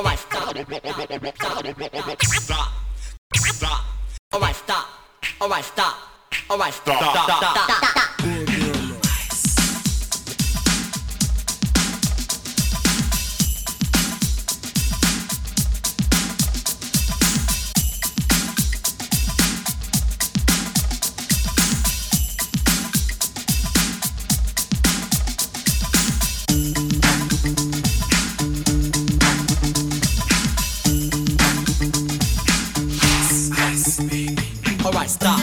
Oh, Alright, stop. Stop. Oh, stop. Oh, Alright, stop. Alright, stop. Alright, stop. Stop. Stop. Stop. Stop,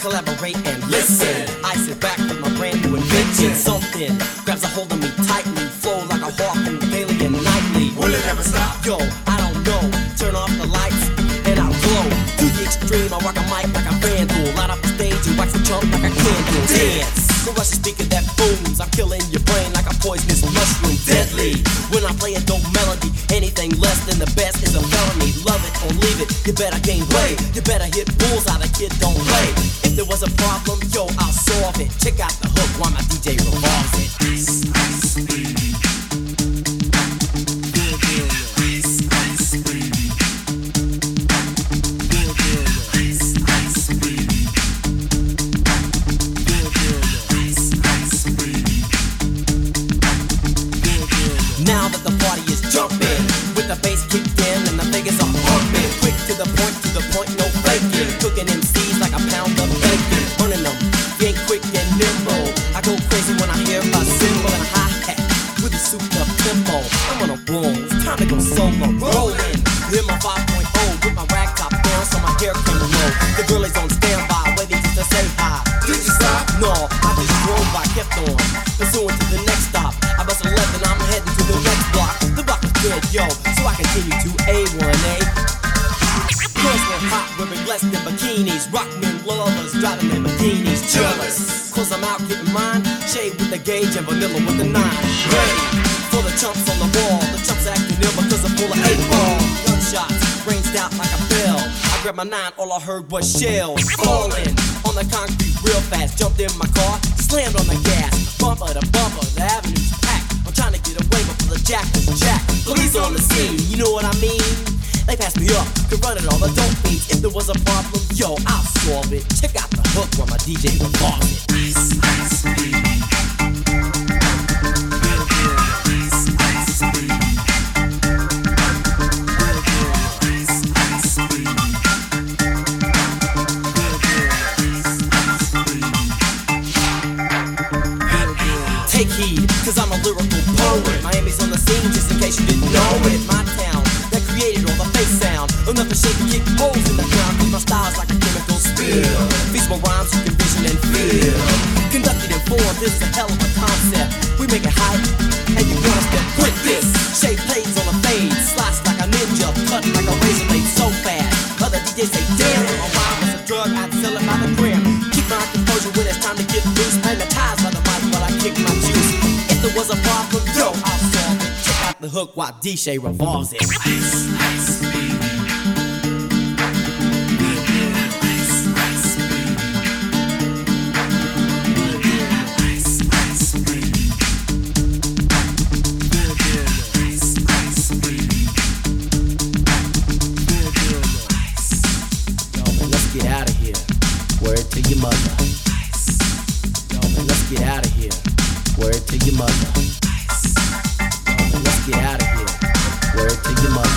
collaborate and listen. I sit back with my brand new invention. Something grabs a hold of me tightly, flow like a harpoon daily and nightly. Will it ever stop? Yo, I don't know. Turn off the lights and I'll glow. To the extreme, I rock a mic like a vandal. Light up the stage and wax a chump like a candle. Dance. Crush a speaker that booms. I'm killing or leave it. You better gain weight. You better hit bullseye. The kid don't play. If there was a problem, yo, I'll solve it. Check out the hook while my DJ revolves it. Now that the party is jumping, when I hear a cymbal and a hi hat with a souped up tempo. I'm on a roll, it's time to go solo. Rolling, hit my 5.0 with my rag top down so my hair can roll. The girl is on standby, waiting just to say hi. Did you stop? No, I just drove by, kept on. Pursuing to the next stop. I bust a left and I'm heading to the next block. The block is good, yo, so I continue to A1A. Girls were hot, wearing less than bikinis. Rock men lovers, driving Lamborghinis. Jealous, cause I'm out getting mine. Shade with the gauge and vanilla with the nine. Ready for the chumps on the wall. The chumps acting ill because I'm full of eight ball. Gunshots, ranged out like a bell. I grabbed my nine, all I heard was shells falling on the concrete real fast. Jumped in my car, slammed on the gas. Bumper to bumper, the Up, could run it all the dope beats. If there was a problem, yo, I'll solve it. Check out the hook while my DJ revolves it. Take heed, cause I'm a lyrical poet. Miami's on the scene, just in case you didn't know it. Holes in the ground. Cause my style's like a chemical spill. Feasible rhymes you can vision and feel. Conducted in form, this is a hell of a concept. We make it hype, and you want to quit this. Shape plays on a fade, slice like a ninja, cut like a razor blade so fast. Other DJs say, damn, my rhyme was a drug, I'd sell it by the gram. Keep my composure when it's time to get loose. Hypnotized by the mic while I kick my juice. If there was a problem, yo, I'll solve it. Check out the hook while DJ revolves it. Yo, man, Word to your mother. Let's get out of here. Word to your mother.